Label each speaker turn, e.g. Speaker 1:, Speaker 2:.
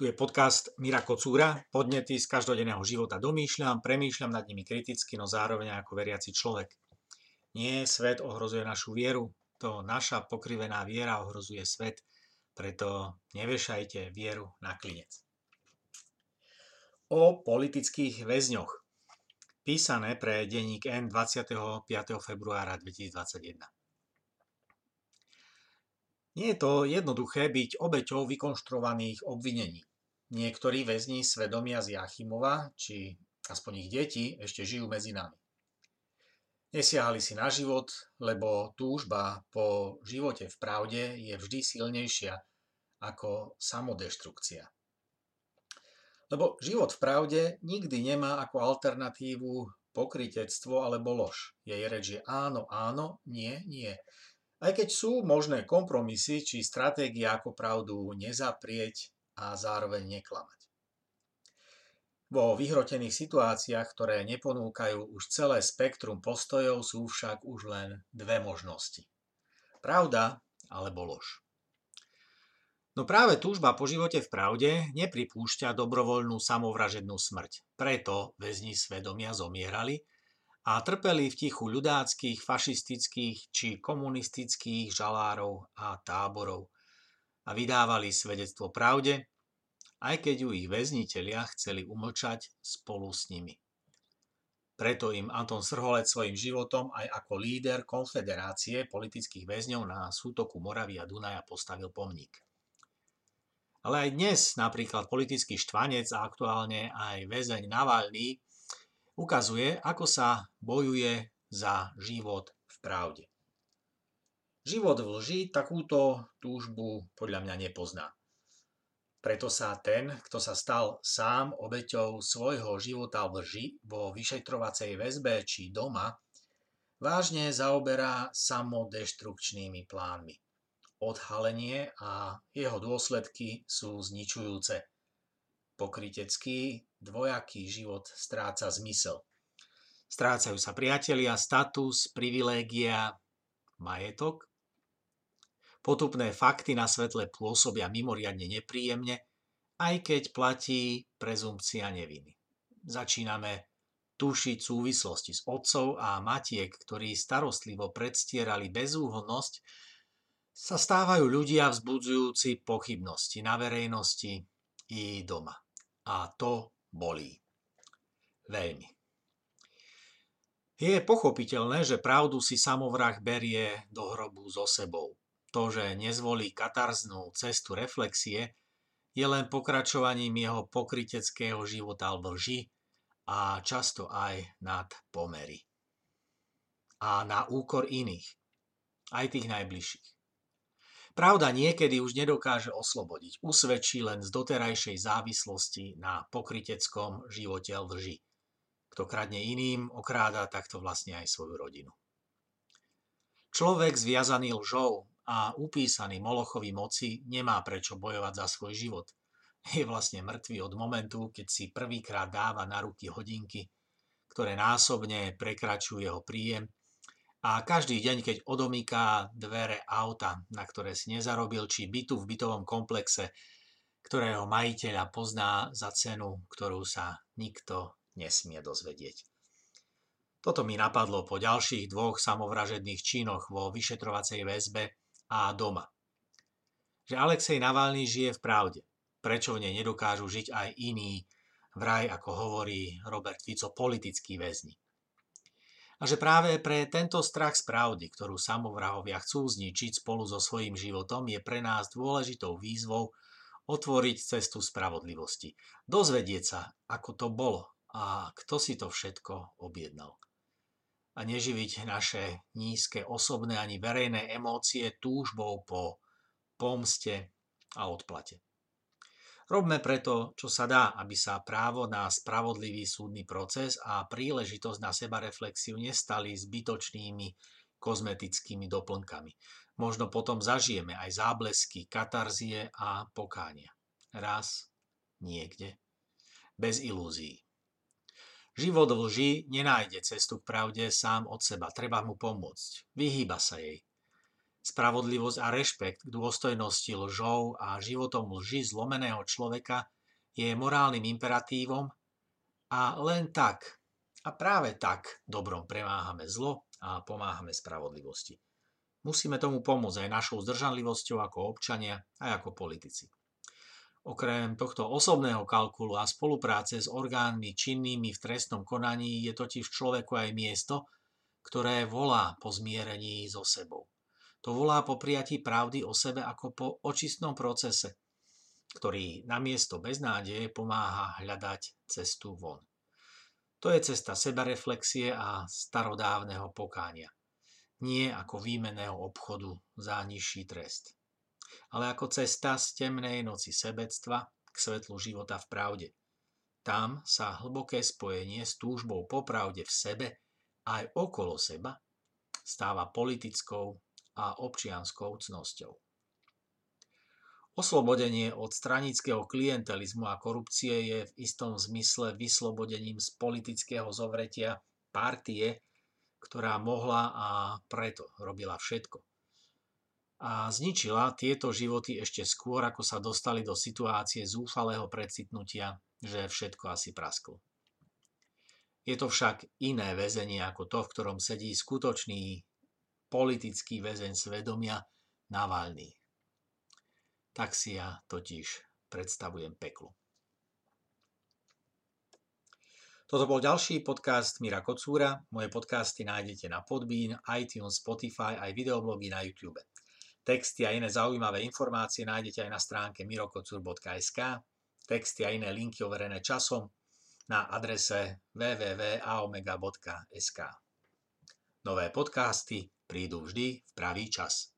Speaker 1: Tu je podcast Mira Kocúra, podnety z každodenného života domýšľam, premýšľam nad nimi kriticky, no zároveň ako veriaci človek. Nie, svet ohrozuje našu vieru, to naša pokrivená viera ohrozuje svet, preto nevešajte vieru na klinec. O politických väzňoch. Písané pre denník N 25. februára 2021. Nie je to jednoduché byť obeťou vykonštruovaných obvinení. Niektorí väzni svedomia z Jachimova, či aspoň ich deti, ešte žijú medzi nami. Nesiahali si na život, lebo túžba po živote v pravde je vždy silnejšia ako samodeštrukcia. Lebo život v pravde nikdy nemá ako alternatívu pokritectvo alebo lož. Jej reč je áno, áno, nie, nie. Aj keď sú možné kompromisy či stratégie, ako pravdu nezaprieť a zároveň neklamať. Vo vyhrotených situáciách, ktoré neponúkajú už celé spektrum postojov, sú však už len dve možnosti. Pravda alebo lož. No práve túžba po živote v pravde nepripúšťa dobrovoľnú samovražednú smrť. Preto väzni svedomia zomierali a trpeli v tichu ľudáckých, fašistických či komunistických žalárov a táborov a vydávali svedectvo pravde, aj keď ju ich väznitelia chceli umlčať spolu s nimi. Preto im Anton Srholec svojim životom aj ako líder konfederácie politických väzňov na sútoku Moravy a Dunaja postavil pomník. Ale aj dnes napríklad politický štvanec a aktuálne aj väzeň Navalny ukazuje, ako sa bojuje za život v pravde. Život v lži takúto túžbu podľa mňa nepozná. Preto sa ten, kto sa stal sám obeťou svojho života v lži vo vyšetrovacej väzbe či doma, vážne zaoberá samodeštrukčnými plánmi. Odhalenie a jeho dôsledky sú zničujúce. Pokrytecký dvojaký život stráca zmysel. Strácajú sa priatelia, status, privilégia, majetok. Potupné fakty na svetle pôsobia mimoriadne nepríjemne, aj keď platí prezumpcia neviny. Začíname tušiť súvislosti s otcov a matiek, ktorí starostlivo predstierali bezúhodnosť, sa stávajú ľudia vzbudzujúci pochybnosti na verejnosti i doma. A to bolí. Veľmi. Je pochopiteľné, že pravdu si samovrah berie do hrobu so sebou. To, že nezvolí katarznú cestu reflexie, je len pokračovaním jeho pokryteckého života v lži a často aj nad pomery. A na úkor iných, aj tých najbližších. Pravda niekedy už nedokáže oslobodiť, usvedčí len z doterajšej závislosti na pokriteckom živote lži. Kto kradne iným, okráda takto vlastne aj svoju rodinu. Človek zviazaný lžou a upísaný Molochovi moci nemá prečo bojovať za svoj život. Je vlastne mŕtvý od momentu, keď si prvýkrát dáva na ruky hodinky, ktoré násobne prekračujú jeho príjem a každý deň, keď odomýká dvere auta, na ktoré si nezarobil, či bytu v bytovom komplexe, ktorého majiteľa pozná za cenu, ktorú sa nikto nesmie dozvedieť. Toto mi napadlo po ďalších dvoch samovražedných činoch vo vyšetrovacej väzbe a doma. Že Alexej Navalny žije v pravde. Prečo v nej nedokážu žiť aj iní, vraj ako hovorí Robert Fico, politickí väzni. A že práve pre tento strach z pravdy, ktorú samovrahovia chcú zničiť spolu so svojím životom, je pre nás dôležitou výzvou otvoriť cestu spravodlivosti. Dozvedieť sa, ako to bolo a kto si to všetko objednal. A neživiť naše nízke osobné ani verejné emócie túžbou po pomste a odplate. Robme preto, čo sa dá, aby sa právo na spravodlivý súdny proces a príležitosť na sebareflexiu nestali zbytočnými kozmetickými doplnkami. Možno potom zažijeme aj záblesky katarzie a pokánia. Raz, niekde, bez ilúzií. Život v lži nenájde cestu k pravde sám od seba, treba mu pomôcť. Vyhýba sa jej. Spravodlivosť a rešpekt k dôstojnosti lžov a životom lži zlomeného človeka je morálnym imperatívom a len tak, a práve tak, dobrom premáhame zlo a pomáhame spravodlivosti. Musíme tomu pomôcť aj našou zdržanlivosťou ako občania aj ako politici. Okrem tohto osobného kalkulu a spolupráce s orgánmi činnými v trestnom konaní je totiž človeku aj miesto, ktoré volá po zmierení so sebou. To volá po prijatí pravdy o sebe ako po očistnom procese, ktorý na miesto beznádeje pomáha hľadať cestu von. To je cesta sebareflexie a starodávneho pokánia. Nie ako výmeného obchodu za nižší trest, ale ako cesta z temnej noci sebectva k svetlu života v pravde. Tam sa hlboké spojenie s túžbou po pravde v sebe aj okolo seba stáva politickou a občianskou cnosťou. Oslobodenie od stranického klientelizmu a korupcie je v istom zmysle vyslobodením z politického zovretia partie, ktorá mohla a preto robila všetko. A zničila tieto životy ešte skôr, ako sa dostali do situácie zúfalého precitnutia, že všetko asi prasklo. Je to však iné väzenie ako to, v ktorom sedí skutočný politický väzeň svedomia Navalny. Tak si ja totiž predstavujem peklo. Toto bol ďalší podcast Mira Kocúra. Moje podcasty nájdete na Podbean, iTunes, Spotify aj videoblogy na YouTube. Texty a iné zaujímavé informácie nájdete aj na stránke mirokocur.sk. Texty a iné linky overené časom na adrese www.aomega.sk. Nové podcasty prídu vždy v pravý čas.